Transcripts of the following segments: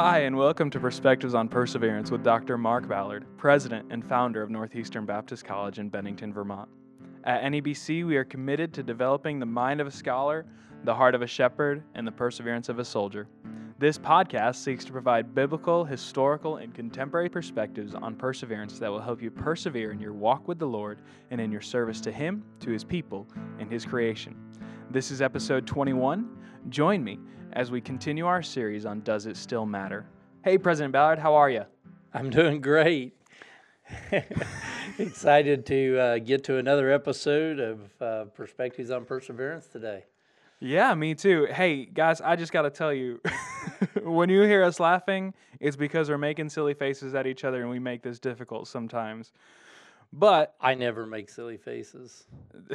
Hi, and welcome to Perspectives on Perseverance with Dr. Mark Ballard, President and founder of Northeastern Baptist College in Bennington, Vermont. At NEBC, we are committed to developing the mind of a scholar, the heart of a shepherd, and the perseverance of a soldier. This podcast seeks to provide biblical, historical, and contemporary perspectives on perseverance that will help you persevere in your walk with the Lord and in your service to Him, to His people, and His creation. This is episode 21. Join me as we continue our series on Does It Still Matter? Hey, President Ballard, how are you? I'm doing great. Excited to uh, get to another episode of uh, Perspectives on Perseverance today. Yeah, me too. Hey, guys, I just got to tell you when you hear us laughing, it's because we're making silly faces at each other and we make this difficult sometimes. But I never make silly faces.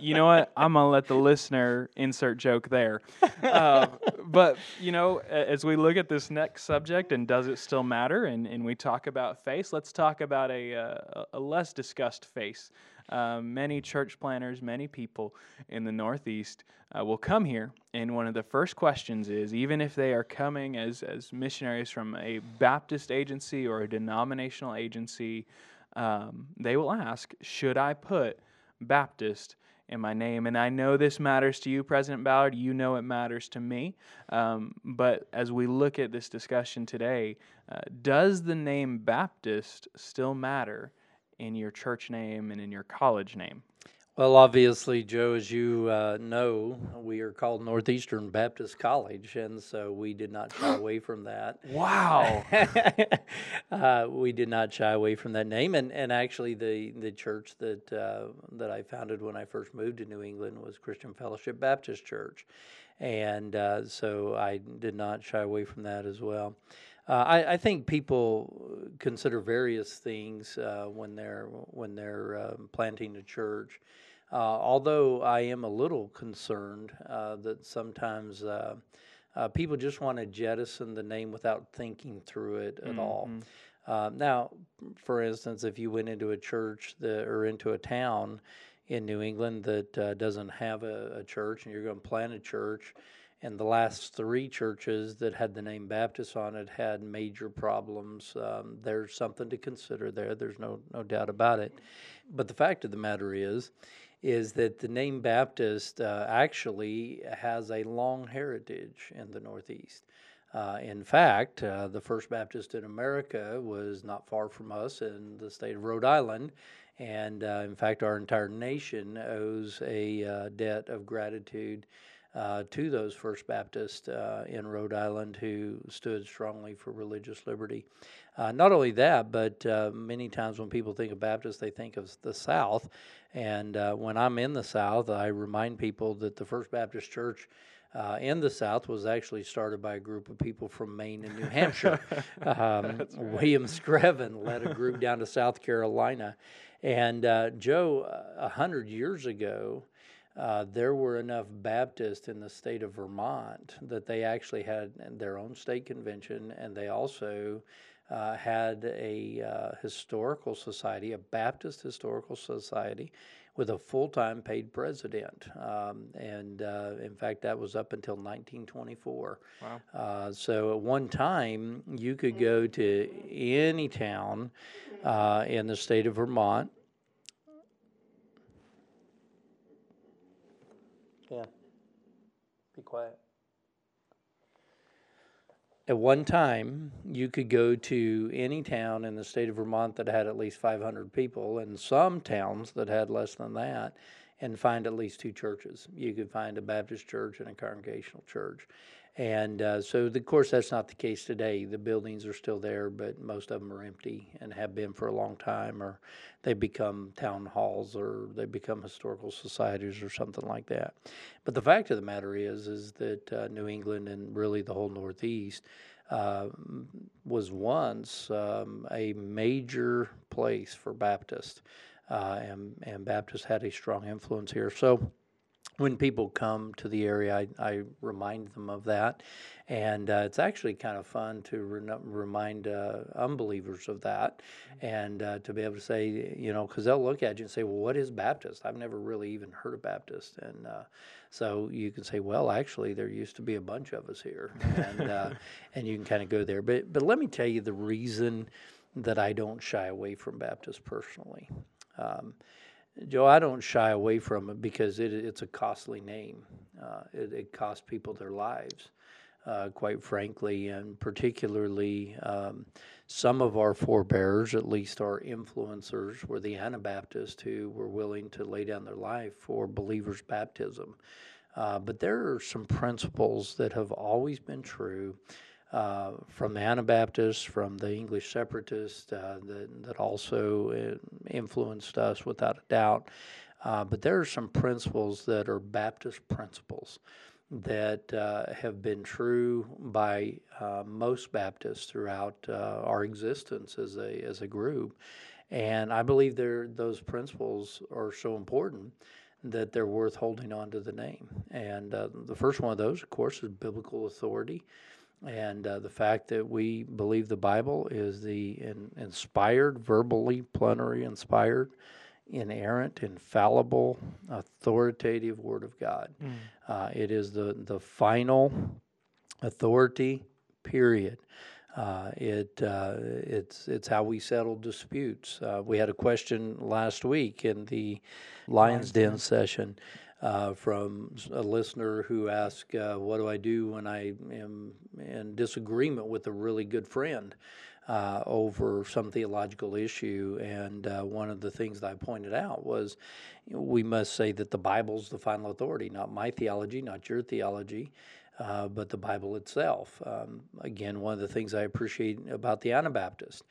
you know what? I'm gonna let the listener insert joke there. Uh, but you know, as we look at this next subject, and does it still matter? And and we talk about face. Let's talk about a uh, a less discussed face. Uh, many church planters, many people in the Northeast uh, will come here, and one of the first questions is even if they are coming as, as missionaries from a Baptist agency or a denominational agency, um, they will ask, Should I put Baptist in my name. And I know this matters to you, President Ballard. You know it matters to me. Um, but as we look at this discussion today, uh, does the name Baptist still matter in your church name and in your college name? Well, obviously, Joe, as you uh, know, we are called Northeastern Baptist College, and so we did not shy away from that. Wow! uh, we did not shy away from that name, and, and actually, the the church that uh, that I founded when I first moved to New England was Christian Fellowship Baptist Church, and uh, so I did not shy away from that as well. Uh, I, I, think people consider various things uh, when they're when they're uh, planting a church. Uh, although I am a little concerned uh, that sometimes uh, people just want to jettison the name without thinking through it at mm-hmm. all. now, for instance, if you went into a church that, or into a town in New England that doesn't have a, a church, and you're going to plant a church and the last three churches that had the name Baptist on it had major problems. Um, there's something to consider there. There's no no doubt about it. But the fact of the matter is, is that the name Baptist uh, actually has a long heritage in the Northeast. Uh, in fact, uh, the first Baptist in America was not far from us in the state of Rhode Island. And uh, in fact, our entire nation owes a uh, debt of gratitude uh, to those First Baptists uh, in Rhode Island who stood strongly for religious liberty. Uh, not only that, but uh, many times when people think of Baptists, they think of the South. And uh, when I'm in the South, I remind people that the First Baptist Church. Uh, in the South was actually started by a group of people from Maine and New Hampshire. Um, right. William Screven led a group down to South Carolina. And Joe, a hundred years ago, uh, there were enough Baptists in the state of Vermont that they actually had their own state convention, and they also uh, had a uh, historical society, a Baptist historical society, with a full time paid president. Um, and uh, in fact, that was up until 1924. Wow. Uh, so at one time, you could go to any town uh, in the state of Vermont Yeah. Be quiet. At one time, you could go to any town in the state of Vermont that had at least 500 people, and some towns that had less than that, and find at least two churches. You could find a Baptist church and a congregational church. And uh, so, of course, that's not the case today. The buildings are still there, but most of them are empty and have been for a long time, or they become town halls, or they become historical societies, or something like that. But the fact of the matter is, is that uh, New England and really the whole Northeast uh, was once um, a major place for Baptists, uh, and and Baptists had a strong influence here. So when people come to the area, I, I remind them of that. And uh, it's actually kind of fun to re- remind uh, unbelievers of that and uh, to be able to say, you know, because they'll look at you and say, well, what is Baptist? I've never really even heard of Baptist. And uh, so you can say, well, actually, there used to be a bunch of us here. And, uh, and you can kind of go there. But, but let me tell you the reason that I don't shy away from Baptist personally. Um, Joe, I don't shy away from it because it, it's a costly name. Uh, it, it, costs people their lives, uh, quite frankly, and particularly um, some of our forebears, at least our influencers, were the Anabaptists who were willing to lay down their life for believers' baptism. Uh, but there are some principles that have always been true uh, from the Anabaptists, from the English separatists uh, that, that also uh, influenced us without a doubt. Uh, but there are some principles that are Baptist principles that uh, have been true by most Baptists throughout our existence as a, as a group. And I believe those principles are so important that they're worth holding on to the name. And uh, the first one of those, of course, is biblical authority and uh, the fact that we believe the Bible is the in, inspired, verbally, plenary inspired, inerrant, infallible, authoritative Word of God. Mm. Uh, it is the, the final authority, period. Uh, it uh, it's it's how we settle disputes. Uh, we had a question last week in the Lions Den session uh, from a listener who asked, uh, What do I do when I am in disagreement with a really good friend uh, over some theological issue? And uh, one of the things that I pointed out was we must say that the Bible's the final authority, not my theology, not your theology. Uh, but the Bible itself. Um, again, one of the things I appreciate about the Anabaptists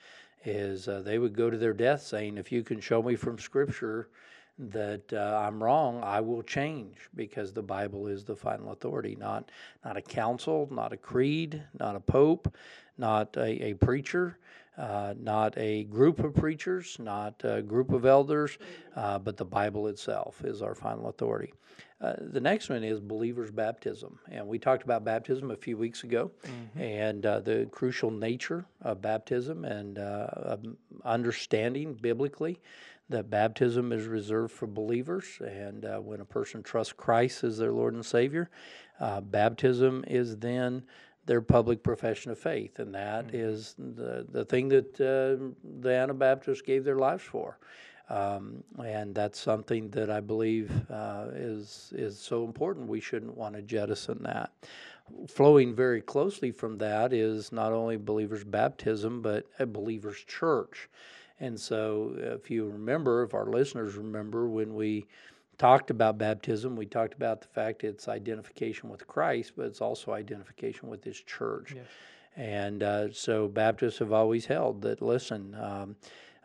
is uh, they would go to their death saying, If you can show me from Scripture that uh, I'm wrong, I will change because the Bible is the final authority, not not a council, not a creed, not a pope, not a, a preacher, uh, not a group of preachers, not a group of elders, uh, but the Bible itself is our final authority. Uh, the next one is believers' baptism. And we talked about baptism a few weeks ago mm-hmm. and uh, the crucial nature of baptism and uh, understanding biblically that baptism is reserved for believers, and uh, when a person trusts Christ as their Lord and Savior, uh, baptism is then their public profession of faith, and that mm-hmm. is the the thing that uh, the Anabaptists gave their lives for. Um, and that's something that I believe uh, is is so important. We shouldn't want to jettison that. Flowing very closely from that is not only believers' baptism, but a believers' church. And so, if you remember, if our listeners remember, when we talked about baptism, we talked about the fact it's identification with Christ, but it's also identification with His church. Yes. And uh, so, Baptists have always held that listen, um,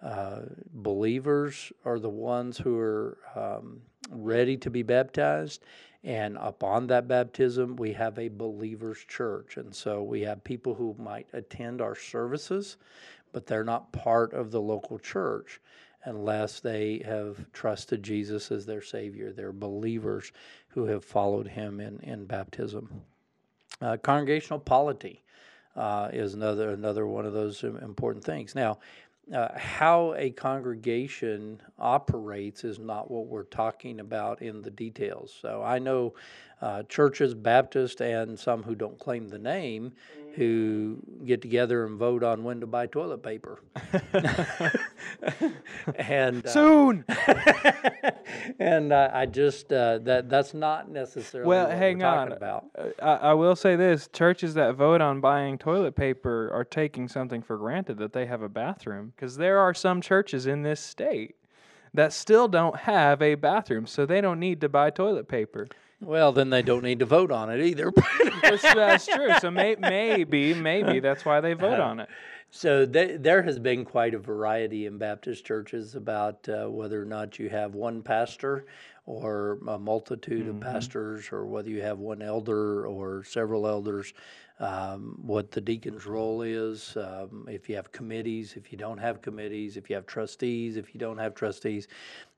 uh, believers are the ones who are um, ready to be baptized. And upon that baptism, we have a believers' church. And so we have people who might attend our services but they're not part of the local church unless they have trusted Jesus as their Savior. They're believers who have followed Him in, in baptism. Uh, congregational polity uh, is another another one of those important things. Now, uh, how a congregation operates is not what we're talking about in the details. So I know uh, churches, Baptist, and some who don't claim the name, who get together and vote on when to buy toilet paper. and uh, soon. and uh, I just uh, that that's not necessarily well. hang on. About. Uh, I, I will say this: churches that vote on buying toilet paper are taking something for granted that they have a bathroom, because there are some churches in this state that still don't have a bathroom, so they don't need to buy toilet paper. Well, then they don't need to vote on it either. that's, that's, true. So may, maybe, maybe that's why they vote on it. So th- there has been quite a variety in Baptist churches about uh, whether or not you have one pastor or a multitude of pastors, or whether you have one elder or several elders, um, what the deacon's role is, um, if you have committees, if you don't have committees, if you have trustees, if you don't have trustees.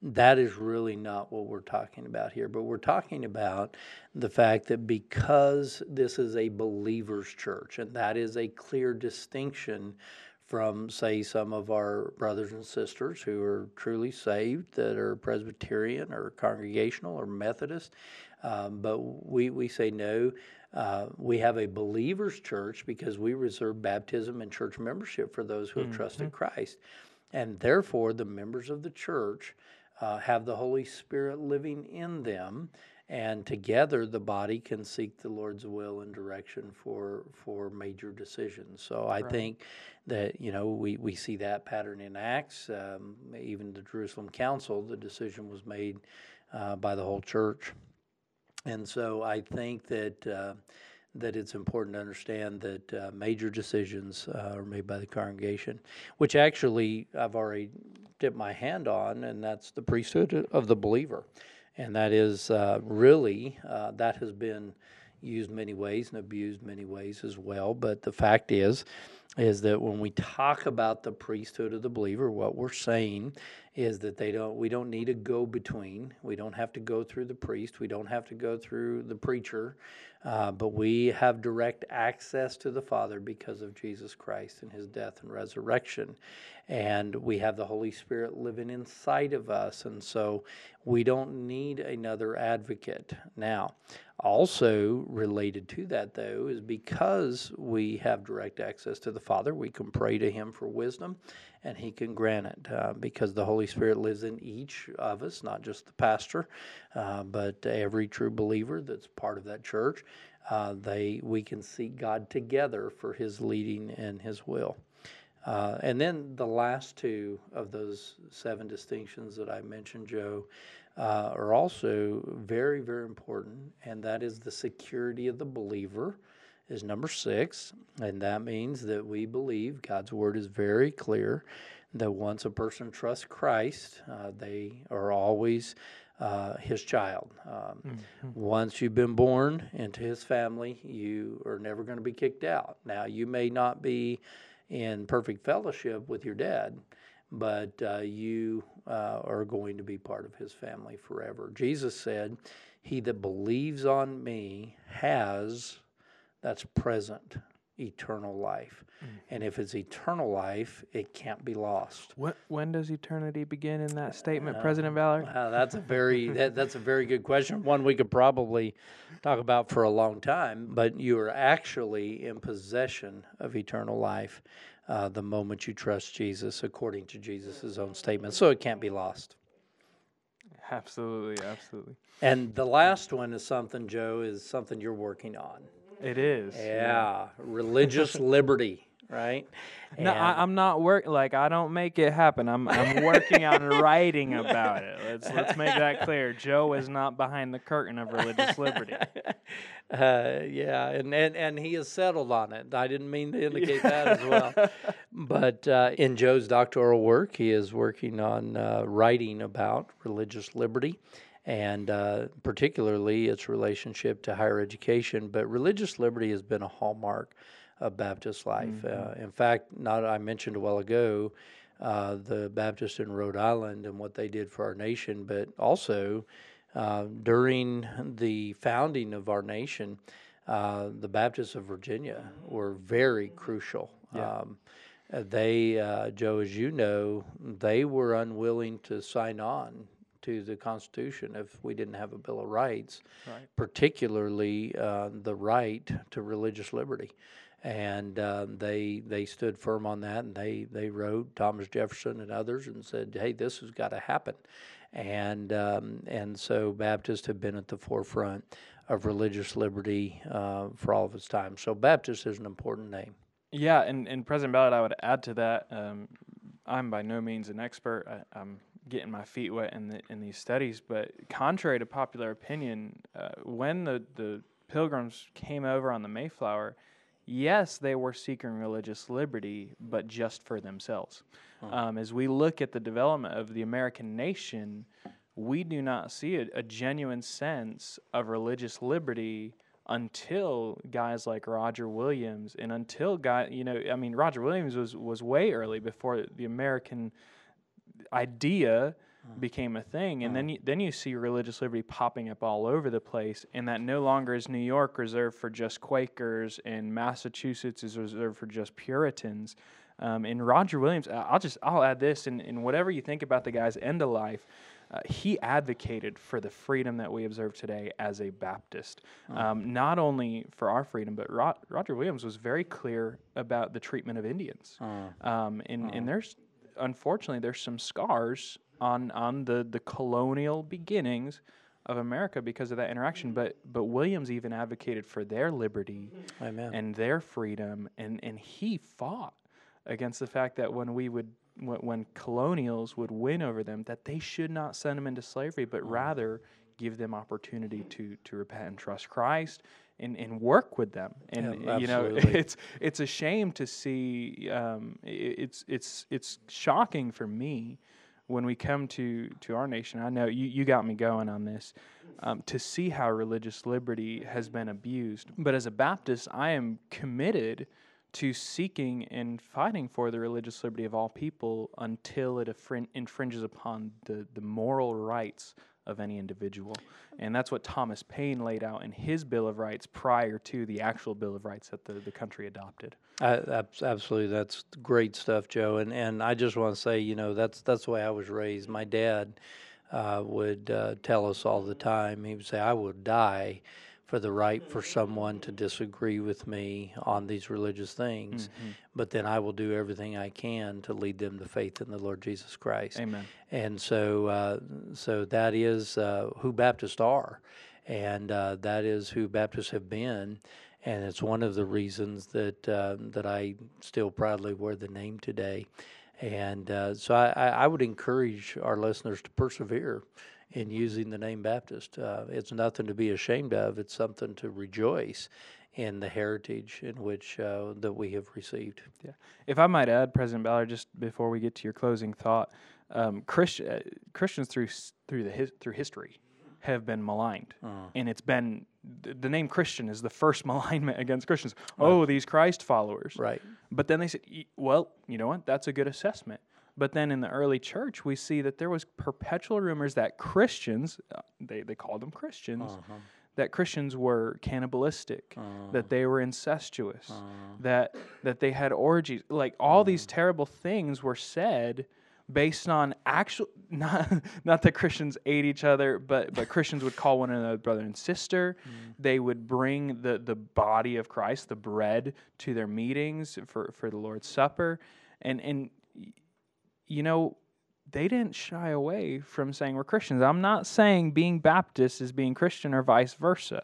That is really not what we're talking about here. But we're talking about the fact that because this is a believer's church, and that is a clear distinction from, say, some of our brothers and sisters who are truly saved that are Presbyterian or Congregational or Methodist. Um, but we, we say no. Uh, we have a believer's church because we reserve baptism and church membership for those who have trusted Christ. And therefore, the members of the church uh, have the Holy Spirit living in them and together the body can seek the Lord's will and direction for for major decisions. So I think that you know we, we see that pattern in Acts. Um, even the Jerusalem Council, the decision was made uh, by the whole church, and so I think that. Uh, that it's important to understand that uh, major decisions uh, are made by the congregation, which actually I've already dipped my hand on, and that's the priesthood of the believer and that is uh, really uh, that has been used many ways and abused many ways as well. But the fact is, is that when we talk about the priesthood of the believer, what we're saying is that they don't we don't need a go between. We don't have to go through the priest. We don't have to go through the preacher. Uh, but we have direct access to the Father because of Jesus Christ and his death and resurrection. And we have the Holy Spirit living inside of us. And so we don't need another advocate. Now, also related to that, though, is because we have direct access to the Father, we can pray to him for wisdom and he can grant it uh, because the Holy Spirit lives in each of us, not just the pastor, uh, but every true believer that's part of that church. Uh, they we can seek God together for His leading and His will. Uh, and then the last two of those seven distinctions that I mentioned, Joe, uh, are also very, very important, and that is the security of the believer is number six, and that means that we believe God's word is very clear that once a person trusts Christ, uh, they are always uh, his child. Um, mm-hmm. Once you've been born into his family, you are never going to be kicked out. Now, you may not be in perfect fellowship with your dad, but uh, you uh, are going to be part of his family forever. Jesus said, He that believes on me has that's present eternal life. Mm. And if it's eternal life, it can't be lost. When, when does eternity begin in that statement, uh, President Ballard? Uh, that's a very that, that's a very good question. One we could probably talk about for a long time. But you are actually in possession of eternal life uh, the moment you trust Jesus, according to Jesus' own statement. So it can't be lost. Absolutely, absolutely. And the last one is something, Joe, is something you're working on. It is. Yeah, religious liberty, right? No, I, am not work like I don't make it happen. I'm I'm working on writing about it. Let's let's make that clear. Joe is not behind the curtain of religious liberty. Uh, yeah, and, and and he has settled on it. I didn't mean to indicate that as well. But uh, in Joe's doctoral work, he is working on uh, writing about religious liberty and uh, particularly its relationship to higher education. But religious liberty has been a hallmark of Baptist life. Mm-hmm. Uh, in fact, not I mentioned a while ago uh, the Baptists in Rhode Island and what they did for our nation, but also uh, during the founding of our nation, uh, the Baptists of Virginia were very crucial. Yeah. Um, they, uh, Joe, as you know, they were unwilling to sign on to the Constitution if we didn't have a Bill of Rights, right. particularly uh, the right to religious liberty. And uh, they they stood firm on that, and they they wrote Thomas Jefferson and others and said, "Hey, this has got to happen." And um, and so Baptists have been at the forefront of religious liberty uh, for all of its time. So Baptist is an important name. Yeah, and, and President Ballard, I would add to that. Um, I'm by no means an expert. I, I'm getting my feet wet in the, in these studies. But contrary to popular opinion, uh, when the the Pilgrims came over on the Mayflower, yes, they were seeking religious liberty, but just for themselves. Huh. Um, as we look at the development of the American nation, we do not see a, a genuine sense of religious liberty until guys like Roger Williams and until guy you know I mean Roger Williams was was way early before the American idea became a thing and then you, then you see religious liberty popping up all over the place and that no longer is New York reserved for just Quakers and Massachusetts is reserved for just Puritans. Um, and Roger Williams I'll just I'll add this and, and whatever you think about the guy's end of life uh, he advocated for the freedom that we observe today as a Baptist, um, not only for our freedom, but Ro- Roger Williams was very clear about the treatment of Indians. Um, and, and there's, unfortunately, there's some scars on on the the colonial beginnings of America because of that interaction. Mm-hmm. But but Williams even advocated for their liberty Amen. and their freedom, and and he fought against the fact that when we would when, when colonials would win over them, that they should not send them into slavery, but mm. rather give them opportunity to to repent and trust Christ. And, and work with them, and Yeah, you know it's it's a shame to see. Um, it's it's it's shocking for me when we come to to our nation. I know you you got me going on this um, to see how religious liberty has been abused. But as a Baptist, I am committed to seeking and fighting for the religious liberty of all people until it infringes upon the, the moral rights of any individual. And that's what Thomas Paine laid out in his Bill of Rights prior to the actual Bill of Rights that the, the country adopted. I, absolutely, that's great stuff, Joe. And and I just want to say, you know, that's that's the way I was raised. My dad uh, would uh, tell us all the time. He would say, "I will die for the right for someone to disagree with me on these religious things, but then I will do everything I can to lead them to faith in the Lord Jesus Christ." Amen. and so uh, so that is uh, who Baptists are, and uh, that is who Baptists have been, and it's one of the reasons that uh, that I still proudly wear the name today, and uh, so I, I I would encourage our listeners to persevere in using the name Baptist. Uh, it's nothing to be ashamed of. It's something to rejoice in the heritage in which uh, that we have received. Yeah. If I might add, President Ballard, just before we get to your closing thought, um, Christ, uh, Christians through through the his, through history have been maligned, and it's been th- the name Christian is the first malignment against Christians. Oh, these Christ followers. Right. But then they said, well, you know what? That's a good assessment. But then in the early church, we see that there was perpetual rumors that Christians, uh, they, they called them Christians, uh-huh. that Christians were cannibalistic, that uh. they were incestuous, uh. that that they had orgies. Like all these mm. terrible things were said based on actual not not that Christians ate each other, but but Christians would call one another brother and sister. Mm. They would bring the the body of Christ, the bread, to their meetings for for the Lord's Supper, and and you know they didn't shy away from saying we're Christians. I'm not saying being Baptist is being Christian or vice versa.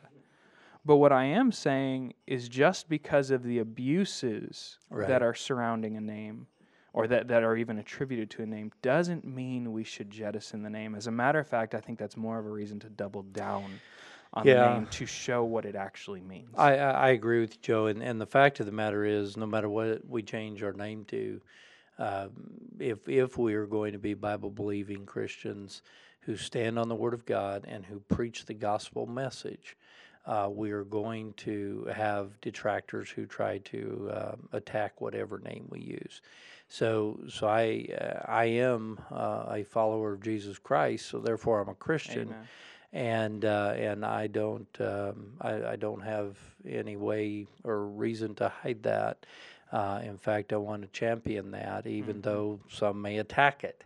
But what I am saying is just because of the abuses Right. that are surrounding a name or that, that are even attributed to a name doesn't mean we should jettison the name. As a matter of fact, I think that's more of a reason to double down on Yeah. the name to show what it actually means. I, I I agree with you, Joe. And, and the fact of the matter is, no matter what we change our name to, um, if if we are going to be Bible believing Christians who stand on the Word of God and who preach the gospel message, uh, we are going to have detractors who try to um attack whatever name we use. So so I uh, I am uh, a follower of Jesus Christ, so therefore I'm a Christian Amen. and uh, and I don't um, I, I don't have any way or reason to hide that. Uh, in fact, I want to champion that, even though some may attack it.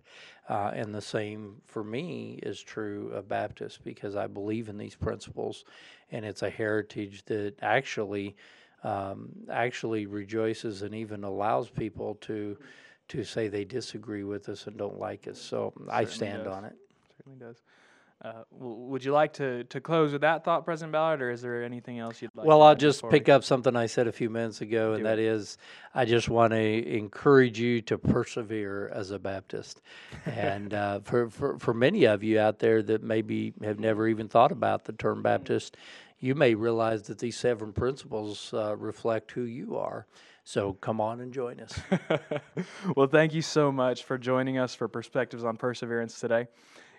Uh, and the same for me is true of Baptists because I believe in these principles, and it's a heritage that actually um, actually rejoices and even allows people to to say they disagree with us and don't like us. So I stand does. on it. Certainly does. Uh, w- would you like to, to close with that thought, President Ballard, or is there anything else you'd like? Well, I'll just pick we- up something I said a few minutes ago, and Do that is, I just want to encourage you to persevere as a Baptist. and uh, for, for, for many of you out there that maybe have never even thought about the term Baptist, you may realize that these seven principles uh, reflect who you are. So come on and join us. well, thank you so much for joining us for Perspectives on Perseverance today.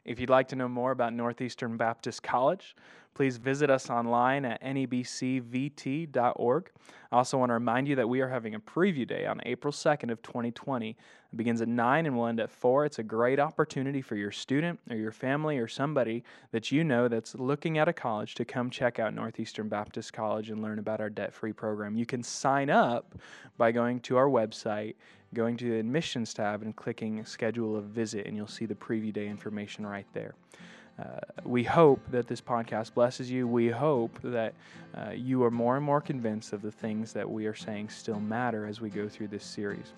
If you'd like to know more about Northeastern Baptist College, please visit us online at nebcvt.org. I also want to remind you that we are having a preview day on April 2nd of 2020. It begins at 9 and will end at 4. It's a great opportunity for your student or your family or somebody that you know that's looking at a college to come check out Northeastern Baptist College and learn about our debt-free program. You can sign up by going to our website going to the admissions tab and clicking schedule a visit, and you'll see the preview day information right there. Uh, we hope that this podcast blesses you. We hope that uh, you are more and more convinced of the things that we are saying still matter as we go through this series.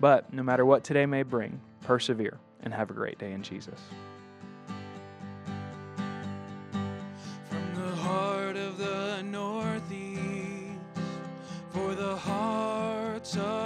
But no matter what today may bring, persevere and have a great day in Jesus. From the heart of the Northeast, for the hearts of